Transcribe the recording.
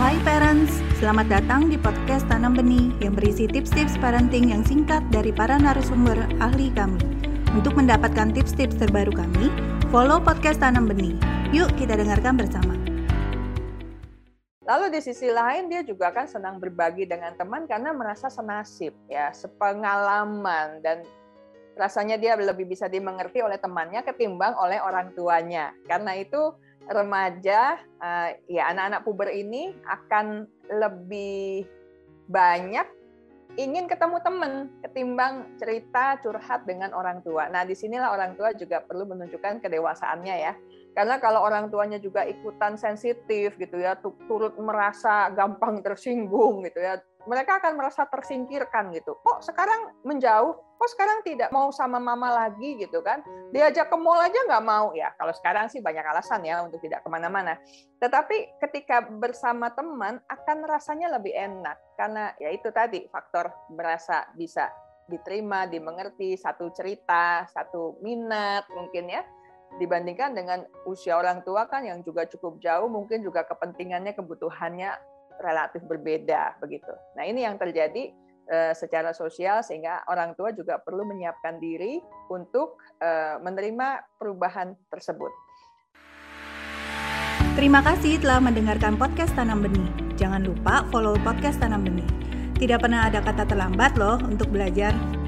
Hai parents, selamat datang di podcast Tanam Benih yang berisi tips-tips parenting yang singkat dari para narasumber ahli kami. Untuk mendapatkan tips-tips terbaru kami, follow podcast Tanam Benih. Yuk kita dengarkan bersama. Lalu di sisi lain dia juga kan senang berbagi dengan teman karena merasa senasib ya, sepengalaman dan rasanya dia lebih bisa dimengerti oleh temannya ketimbang oleh orang tuanya. Karena itu remaja, uh, ya anak-anak puber ini akan lebih banyak ingin ketemu teman ketimbang cerita curhat dengan orang tua. Nah, di sinilah orang tua juga perlu menunjukkan kedewasaannya ya. Karena kalau orang tuanya juga ikutan sensitif gitu ya, turut merasa gampang tersinggung gitu ya, mereka akan merasa tersingkirkan gitu. Kok sekarang menjauh? Kok sekarang tidak mau sama mama lagi gitu kan? Diajak ke mall aja nggak mau ya. Kalau sekarang sih banyak alasan ya untuk tidak ke mana-mana. Tetapi ketika bersama teman akan rasanya lebih enak karena ya itu tadi faktor merasa bisa diterima, dimengerti, satu cerita, satu minat mungkin ya dibandingkan dengan usia orang tua kan yang juga cukup jauh mungkin juga kepentingannya kebutuhannya relatif berbeda begitu. Nah, ini yang terjadi uh, secara sosial sehingga orang tua juga perlu menyiapkan diri untuk uh, menerima perubahan tersebut. Terima kasih telah mendengarkan podcast Tanam Benih. Jangan lupa follow podcast Tanam Benih. Tidak pernah ada kata terlambat loh untuk belajar.